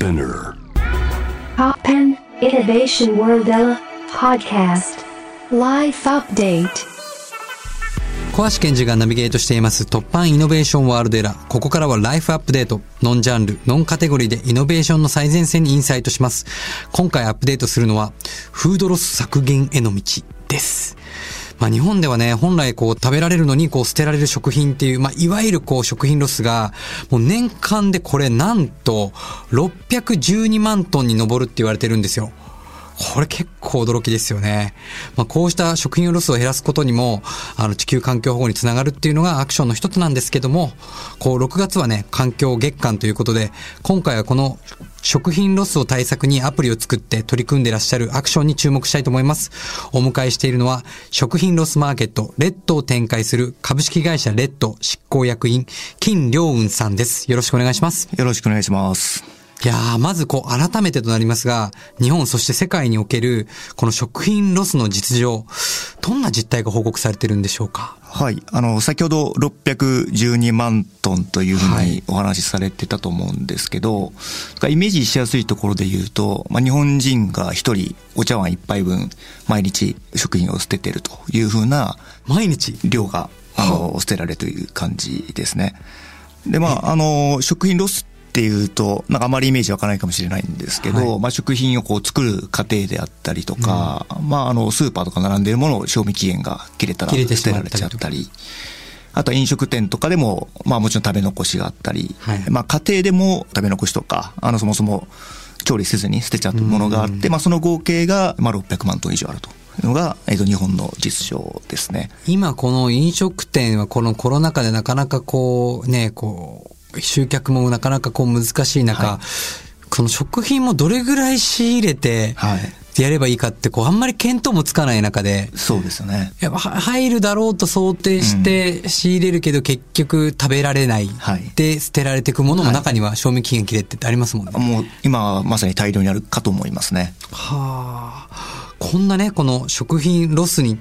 Spinner Poppen Innovation World podcast life update 小橋健二がナビゲートしています Toppan Innovation World ERA。ここからは life update。ノンジャンル、ノンカテゴリーでイノベーションの最前線にインサイトします。今回アップデートするのは、フードロス削減への道です。まあ日本ではね、本来こう食べられるのにこう捨てられる食品っていう、まあいわゆるこう食品ロスが、もう年間でこれなんと612万トンに上るって言われてるんですよ。これ結構驚きですよね。まあ、こうした食品ロスを減らすことにも、あの、地球環境保護につながるっていうのがアクションの一つなんですけども、こう、6月はね、環境月間ということで、今回はこの食品ロスを対策にアプリを作って取り組んでいらっしゃるアクションに注目したいと思います。お迎えしているのは、食品ロスマーケット、レットを展開する株式会社レット執行役員、金良雲さんです。よろしくお願いします。よろしくお願いします。いやー、まずこう、改めてとなりますが、日本そして世界における、この食品ロスの実情、どんな実態が報告されてるんでしょうか？はい。あの、先ほど612万トンというふうはいにお話しされてたと思うんですけど、イメージしやすいところで言うと、まあ、日本人が一人お茶碗一杯分毎日食品を捨ててるというふうな毎日？量が、あの、捨てられるという感じですね。で、まあ、あの、食品ロスっていうと、なんかあまりイメージ湧かないかもしれないんですけど、はい。まあ、食品をこう作る過程であったりとか、まあ、あの、スーパーとか並んでいるものを賞味期限が切れたら捨てられちゃったり、あとは飲食店とかでも、まあもちろん食べ残しがあったり、はい。まあ家庭でも食べ残しとか、あのそもそも調理せずに捨てちゃうものがあって、まあその合計が、まあ600万トン以上あるというのが、えっと日本の実証ですね。今この飲食店はこのコロナ禍でなかなかこう、ね、こう、集客もなかなかこう難しい中、はいこの食品もどれぐらい仕入れて、はい。やればいいかって、こう、あんまり見当もつかない中で、そうですよね。やっぱは入るだろうと想定して仕入れるけど結局食べられない。はいで捨てられていくものも中には賞味期限切れってありますもんね。もう今はまさに大量にあるかと思いますね。はあ。こんなね、この食品ロスに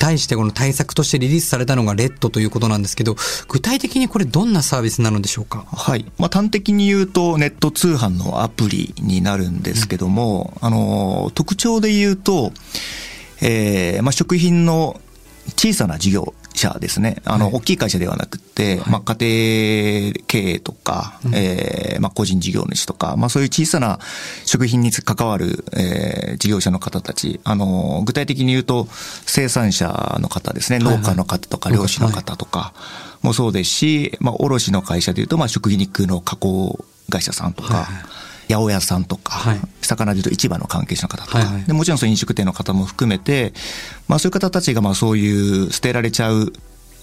対してこの対策としてリリースされたのがレッドということなんですけど、具体的にこれどんなサービスなのでしょうか？はい。まあ、端的に言うと、ネット通販のアプリになるんですけども、あの、特徴で言うと、えーまあ、食品の小さな事業者ですね。あの、はい。大きい会社ではなくて、まあ、家庭経営とか、えーまあ、個人事業主とか、まあ、そういう小さな食品に関わる、えー事業者の方たち、あの、具体的に言うと、生産者の方ですね、はいはい。農家の方とか、漁師の方とかもそうですし、まあ、卸の会社でいうと、まあ、食肉の加工会社さんとか、はいはい八百屋さんとか、はい。魚でいうと市場の関係者の方とか、はいはい。でもちろんそういう飲食店の方も含めて、まあ、そういう方たちがまあそういう捨てられちゃう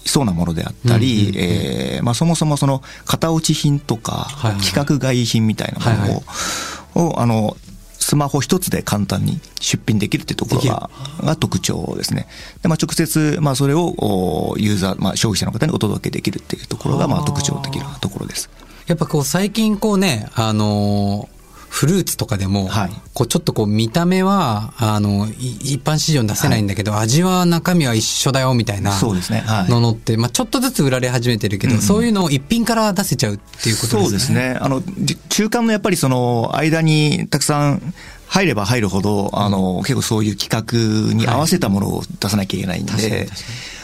そうなものであったり、うんうんうんえーまあ、そもそもその型落ち品とか、はいはい規格外品みたいなものを,、はいはい。をあのスマホ一つで簡単に出品できるっていうところがが特徴ですね。で、まあ、直接、まあ、それをおユーザー、まあ、消費者の方にお届けできるっていうところが、まあ特徴的なところです。やっぱこう最近こうね、あのーフルーツとかでも、はい。こうちょっとこう見た目は、あの、い一般市場に出せないんだけど、味は中身は一緒だよみたいなそうですね。はい。ののって、まあちょっとずつ売られ始めてるけど、うん。うんそういうのを一品から出せちゃうっていうことですね。そうですね。あの、じ中間のやっぱりその間にたくさん入れば入るほど、あの、結構そういう企画に合わせたものを出さなきゃいけないんで、確かに確か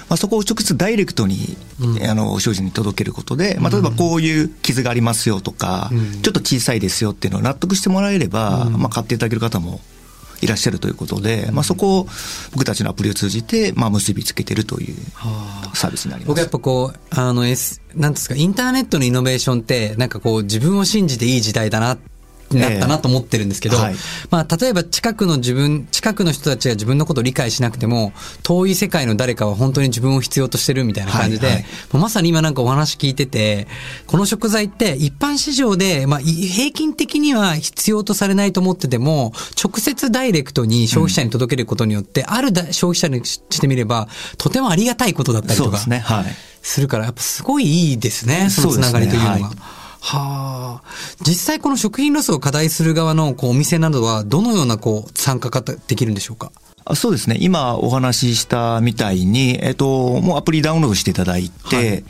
まあ、そこを直接ダイレクトに、うん。あの、消費者に届けることで、まあ、例えばこういう傷がありますよとか、うん。ちょっと小さいですよっていうのを納得してもらえれば、うん。まあ、買っていただける方もいらっしゃるということで、まあ、そこを僕たちのアプリを通じて、まあ、結びつけてるというはあ。サービスになります。僕やっぱこう、あの、S、なんですか、インターネットのイノベーションって、なんかこう、自分を信じていい時代だな、なったなと思ってるんですけど、ええはい。まあ、例えば近くの自分、近くの人たちが自分のことを理解しなくても、遠い世界の誰かは本当に自分を必要としてるみたいな感じで、はいはい。まさに今なんかお話聞いてて、この食材って一般市場で、まあ、い平均的には必要とされないと思ってても、直接ダイレクトに消費者に届けることによって、あるだ消費者にしてみれば、とてもありがたいことだったりとか。するから、やっぱすごいいいですね、そのつながりというのが。はあ。実際この食品ロスを課題する側のこうお店などはどのようなこう参加ができるんでしょうか？あそうですね。今お話ししたみたいに、えっと、もうアプリダウンロードしていただいて、はい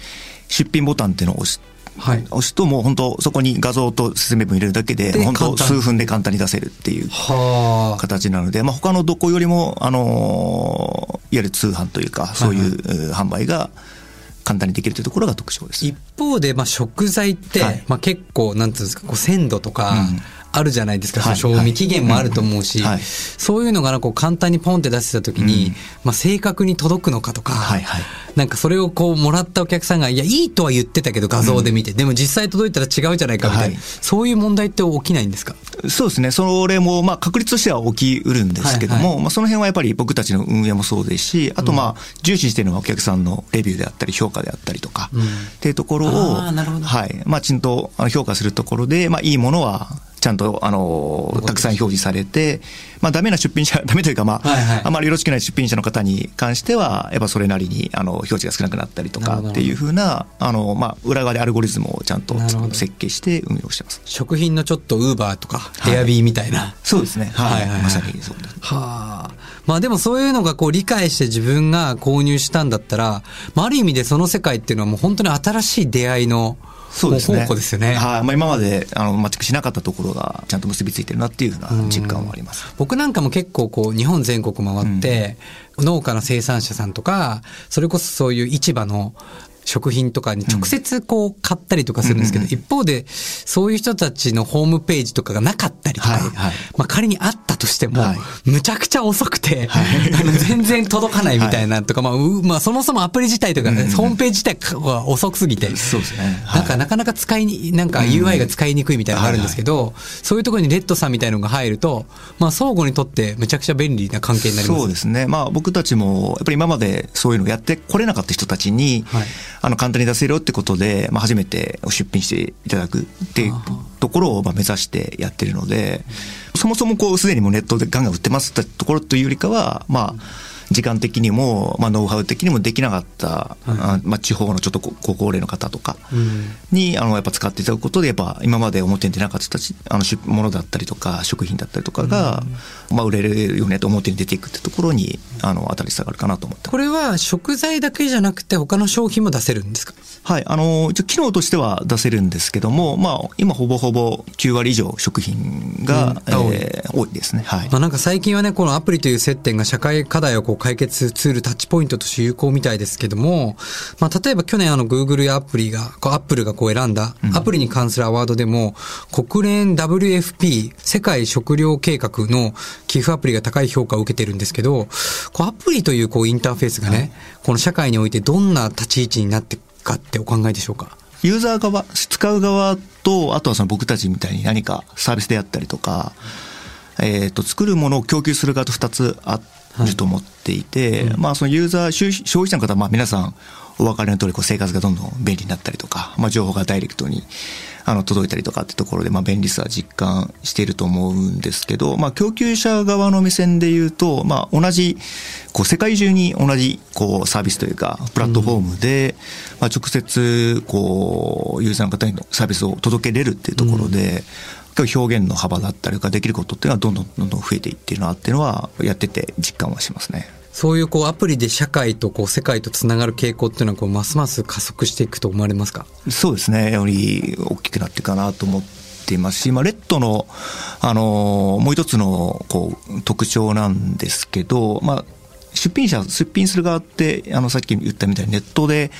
出品ボタンっていうのを押しはい押すともう本当そこに画像と説明文入れるだけで、で本当数分で簡単に出せるっていうはあ。形なので、まあ、他のどこよりも、あのいわゆる通販というか、そういう、う販売が簡単にできるというところが特徴です。一方で、まあ、食材って、はい。まあ、結構、なんていうんですか、こう鮮度とかうん、あるじゃないですか、はい。その賞味期限もあると思うし、はい。そういうのがこう簡単にポンって出せた時に、うん。まあ、正確に届くのかとか、はいはい。なんかそれをこうもらったお客さんが、いや、いいとは言ってたけど画像で見て、でも実際届いたら違うじゃないかみたいな、はい。そういう問題って起きないんですか？そうですね。それも、まあ、確率としては起きうるんですけども、はいまあ、その辺はやっぱり僕たちの運営もそうですし、あと、まあ、重視しているのはお客さんのレビューであったり、評価であったりとか、うんっていうところを、はい。まあ、ちゃんと評価するところで、まあ、いいものは、ちゃんと、あの、たくさん表示されて、まあ、ダメな出品者、ダメというか、まあ、はいはいあまりよろしくない出品者の方に関しては、やっぱそれなりに、あの、表示が少なくなったりとかっていうふうな、あの、まあ、裏側でアルゴリズムをちゃんと設計して運用してます。食品のちょっとウーバーとか、はいエアビーみたいな。そうですね。はい。はいはいはいまさにそうです。はあ。まあでもそういうのがこう理解して自分が購入したんだったら、まあある意味でその世界っていうのはもう本当に新しい出会いのそうですよね。はい。まあ今まで、あの、マッチしなかったところが、ちゃんと結びついてるなっていうふうな実感はあります。僕なんかも結構こう日本全国回って、農家の生産者さんとか、それこそそういう市場の食品とかに直接こう買ったりとかするんですけど、うんうん一方でそういう人たちのホームページとかがなかったりとか、はいはい。まあ仮にあったとしても、はい。むちゃくちゃ遅くて、はい。あの全然届かないみたいなとか、まあ、うまあそもそもアプリ自体とかね、うんうん。ホームページ自体が遅くすぎて、そうですね。はい。なんかなかなか使いに、なんか UI が使いにくいみたいなのがあるんですけど、そういうところにレッドさんみたいなのが入ると、まあ相互にとってむちゃくちゃ便利な関係になります。そうですね。まあ僕たちも、やっぱり今までそういうのをやってこれなかった人たちに、はいあの、簡単に出せるよってことで、まあ初めて出品していただくっていうところをまあ目指してやってるので、そもそもこうすでにもうネットでガンガン売ってますってところというよりかは、まあ、時間的にも、まあ、ノウハウ的にもできなかった、あまあ、地方のちょっとごご高齢の方とかに、あの、やっぱ使っていただくことで、やっぱ今まで表に出なかったあの、出ものだったりとか、食品だったりとかが、まあ、売れるよねと表に出ていくってところに、あの、当たり下がるかなと思ってこれは食材だけじゃなくて他の商品も出せるんですか？はい、あの、一応機能としては出せるんですけども、まあ、今ほぼほぼ9割以上食品が、うん。多い。えー多いですね。はい。まあなんか最近はね、このアプリという接点が社会課題をこう解決ツール、タッチポイントとして有効みたいですけども、まあ例えば去年あの Google やアプリが、こうアップルがこう選んだアプリに関するアワードでも、国連 WFP 世界食糧計画の寄付アプリが高い評価を受けてるんですけど、こうアプリというこうインターフェースがね、この社会においてどんな立ち位置になっていくかってお考えでしょうか？ユーザー側、使う側と、あとはその僕たちみたいに何かサービスであったりとか、えっ、と、作るものを供給する側と2つあると思っていて、まあそのユーザー、消費者の方はまあ皆さんお分かりの通りこう生活がどんどん便利になったりとか、まあ情報がダイレクトにあの届いたりとかってところでまあ便利さは実感していると思うんですけど、まあ供給者側の目線で言うと、まあ同じ、こう世界中に同じこうサービスというか、プラットフォームで、まあ直接こうユーザーの方にサービスを届けれるっていうところで、表現の幅だったりとかできることっていうのはどんどんどんどん増えていっているなっていうのはやってて実感はしますね。そういうこうアプリで社会とこう世界とつながる傾向っていうのはこうますます加速していくと思われますか？そうですね。より大きくなっていくかなと思っていますし、まあ、レッドの、あの、もう一つの、こう、特徴なんですけど、まあ、出品者、出品する側って、あの、さっき言ったみたいにネットで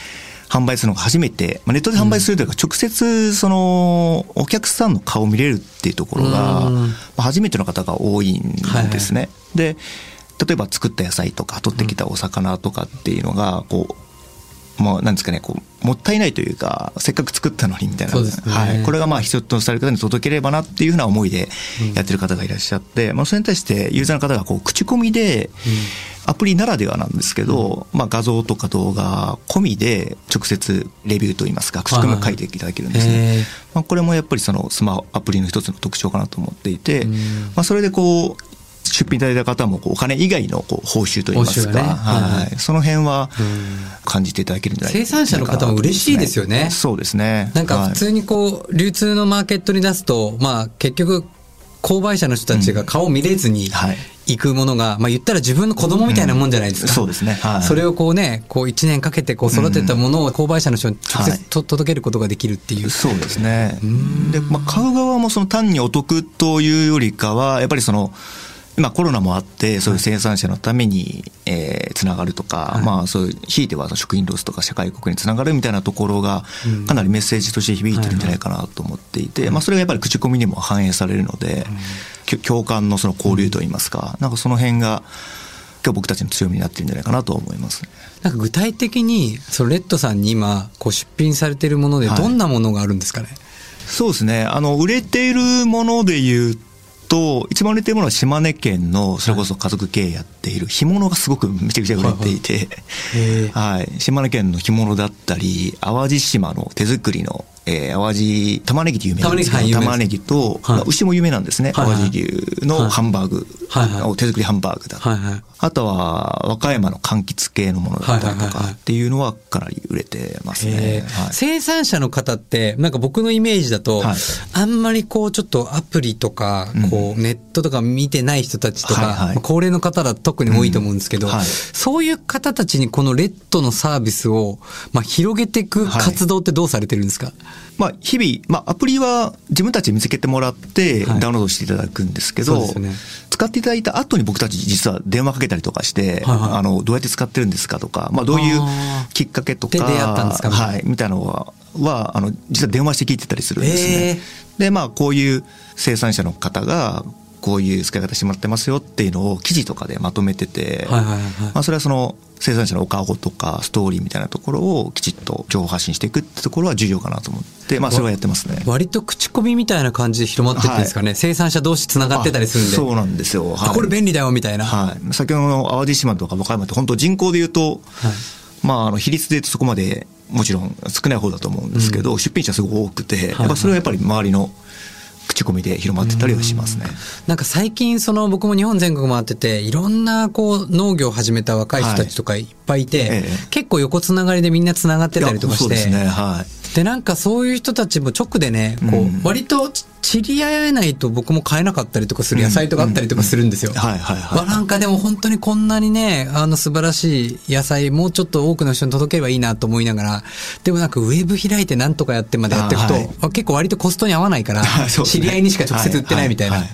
販売するのが初めて、まあ、ネットで販売するというか、直接、その、お客さんの顔を見れるっていうところが、うんまあ、初めての方が多いんですね。で、例えば作った野菜とか、取ってきたお魚とかっていうのが、こう、もうなんですかね、こう、もったいないというか、せっかく作ったのにみたいな。ねはい。これがまあ必要とされる方に届ければなっていうふうな思いでやってる方がいらっしゃって、まあそれに対してユーザーの方がこう、口コミで、アプリならではなんですけど、まあ画像とか動画込みで直接レビューといいますか、口コミを書いていただけるんですね。まあこれもやっぱりそのスマホアプリの一つの特徴かなと思っていて、まあそれでこう、出品いただいた方もこうお金以外のこう報酬といいますか、はい。はい、その辺は感じていただけるんじゃない生産者の方も嬉しいですよね。そうですね。なんかはい。普通にこう、流通のマーケットに出すと、まあ結局、購買者の人たちが顔見れずにはい。行くものが、まあ言ったら自分の子供みたいなもんじゃないですか。そうですね。はい。それをこうね、こう一年かけてこう育てたものを購買者の人に直はい。接と届けることができるっていう。そうですね。で、まあ、買う側もその単にお得というよりかは、やっぱりその、今コロナもあって、そういう生産者のために、えーつながるとか、まあそういう、ひいては食品ロスとか社会国につながるみたいなところが、かなりメッセージとして響いてるんじゃないかなと思っていて、まあそれがやっぱり口コミにも反映されるので、共感のその交流といいますか、なんかその辺が、今日僕たちの強みになってるんじゃないかなと思いますね。なんか具体的に、そのレッドさんに今、こう出品されているものではい。どんなものがあるんですかね、そうですね。あの、売れているもので言うと、一番売れているものは島根県の、それこそ家族経営やっている干物がすごくめちゃくちゃ売れていて、へー。はい。島根県の干物だったり、淡路島の手作りの、えー、淡路玉ねぎって有名なんですけど、玉ねぎと、はい。まあ牛も有名なんですね。淡路牛のハンバーグ、は手作りハンバーグだ。あとは、和歌山の柑橘系のものだったりとかっていうのはかなり売れてますへね。生産者の方って、なんか僕のイメージだと、はい。あんまりこうちょっとアプリとか、うん。こうネットとか見てない人たちとか、高齢の方だと特に多いと思うんですけど、そういう方たちにこのレッドのサービスを、まあ、広げていく活動ってどうされてるんですか、まあ、日々、まあ、アプリは自分たちで見つけてもらってはい。ダウンロードしていただくんですけど、そうですよね。使っていただいた後に僕たち実は電話かけたりとかして、はいはい。あの、どうやって使ってるんですかとか、まあ、どういうきっかけとか、で出会ったんですか？みたいなはい、みたいなのは、は、あの、実は電話して聞いてたりするんですへね。で、まあ、こういう生産者の方が、こういう使い方してもらってますよっていうのを記事とかでまとめてて、はいはいはいまあ、それはその生産者のお顔とかストーリーみたいなところをきちっと情報発信していくってところは重要かなと思って、まあ、それはやってますね。割と口コミみたいな感じで広まってってんですかね、生産者同士繋がってたりするんで。あそうなんですよ。はいあこれ便利だよみたいな。はい。先ほどの淡路島とか和歌山って本当人口で言うと、まあ、あの、比率で言うとそこまでもちろん少ない方だと思うんですけど、出品者すごく多くて、やっぱそれはやっぱり周りの口コミで広まってたりはしますね。なんか最近その僕も日本全国回ってていろんなこう農業を始めた若い人たちとかいっぱいいて、ええ結構横つながりでみんなつながってたりとかしてですね。はい。でなんかそういう人たちも直でねこう、うん割と知り合えないと僕も買えなかったりとかする野菜とかあったりとかするんですよ。はいはいはいわなんかでも本当にこんなにね、あの素晴らしい野菜もうちょっと多くの人に届ければいいなと思いながら、でもなんかウェブ開いてなんとかやってまでやっていくと、あはいあ結構割とコストに合わないから、知り合いにしか直接売ってないみたいな。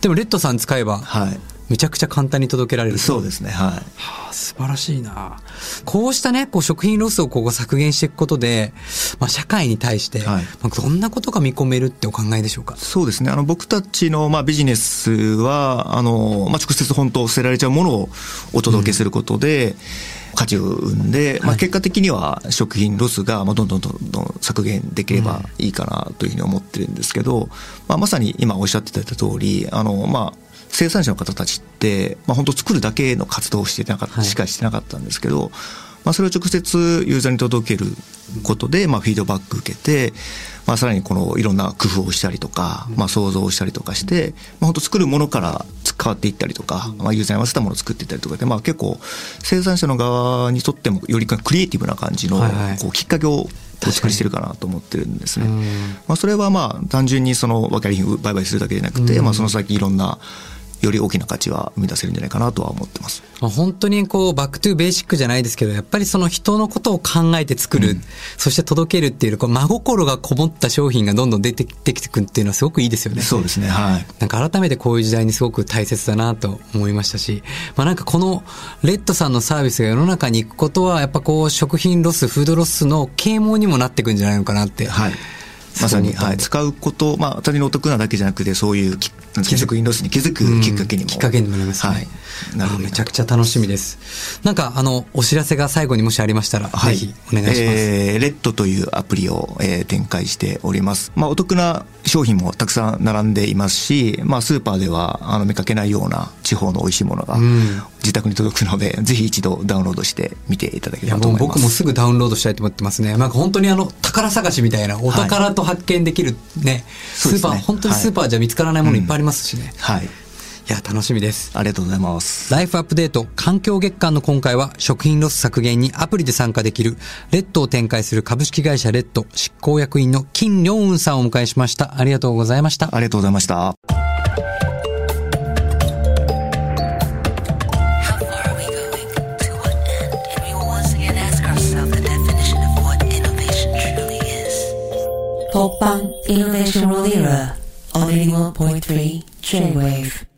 でもレッドさん使えば、はい。めちゃくちゃ簡単に届けられる。そうですね。はい。はあ素晴らしいな。こうしたね、こう食品ロスをこう削減していくことで、まあ社会に対して、はいまあどんなことが見込めるってお考えでしょうか？そうですね。あの、僕たちの、まあ、ビジネスは、あの、まあ、直接本当捨てられちゃうものをお届けすることで、価値を生んで、まあ、結果的には食品ロスが、まあ、どんどんどんどん削減できればいいかなというふうに思ってるんですけど、まあ、まさに今おっしゃっていただいた通り、あの、まあ、生産者の方たちって、まあ、本当作るだけの活動をしてなかった、はい。しかしてなかったんですけど、まあ、それを直接ユーザーに届けることで、まあ、フィードバック受けて、まあ、さらにこのいろんな工夫をしたりとか、まあ、想像をしたりとかして、まあ、本当作るものから変わっていったりとか、まあ、ユーザーに合わせたものを作っていったりとかで、まあ、結構生産者の側にとってもよりクリエイティブな感じのこうきっかけをお作りしてるかなと思ってるんですね。うん。まあ、それはまあ単純にその訳あり品売買するだけじゃなくて、まあ、その先いろんなより大きな価値は生み出せるんじゃないかなとは思ってます。まあ本当にこう、 back to basic じゃないですけど、やっぱりその人のことを考えて作る、そして届けるっていう、こう真心がこもった商品がどんどん出てきてくるっていうのはすごくいいですよね。そうですね。はい。なんか改めてこういう時代にすごく大切だなと思いましたし、まあなんかこのレットさんのサービスが世の中に行くことは、やっぱこう食品ロス、フードロスの啓蒙にもなっていくんじゃないのかなって。はい。まさに、はい、使うこと、まあ、単純にお得なだけじゃなくて、そういうき、なんですか食品ロスに気づくきっかけにも。きっかけにもなりますね。はい。なるほど。あめちゃくちゃ楽しみです。なんか、あの、お知らせが最後にもしありましたら、はい、ぜひお願いします。えーレットというアプリを、えー展開しております。まあ、お得な商品もたくさん並んでいますし、まあ、スーパーではあの見かけないような地方の美味しいものがん自宅に届くので、ぜひ一度ダウンロードしてみていただければと思います。もう僕もすぐダウンロードしたいと思ってますね。なんか本当にあの、宝探しみたいな、お宝と発見できるね、そうですねスーパー、本当にスーパーじゃ見つからないものいっぱいありますしね。はい。いいや、楽しみです。ありがとうございます。ライフアップデート環境月間の今回は、食品ロス削減にアプリで参加できる、レッドを展開する株式会社レッド執行役員の金良雲さんをお迎えしました。ありがとうございました。ありがとうございました。1.3 J-Wave。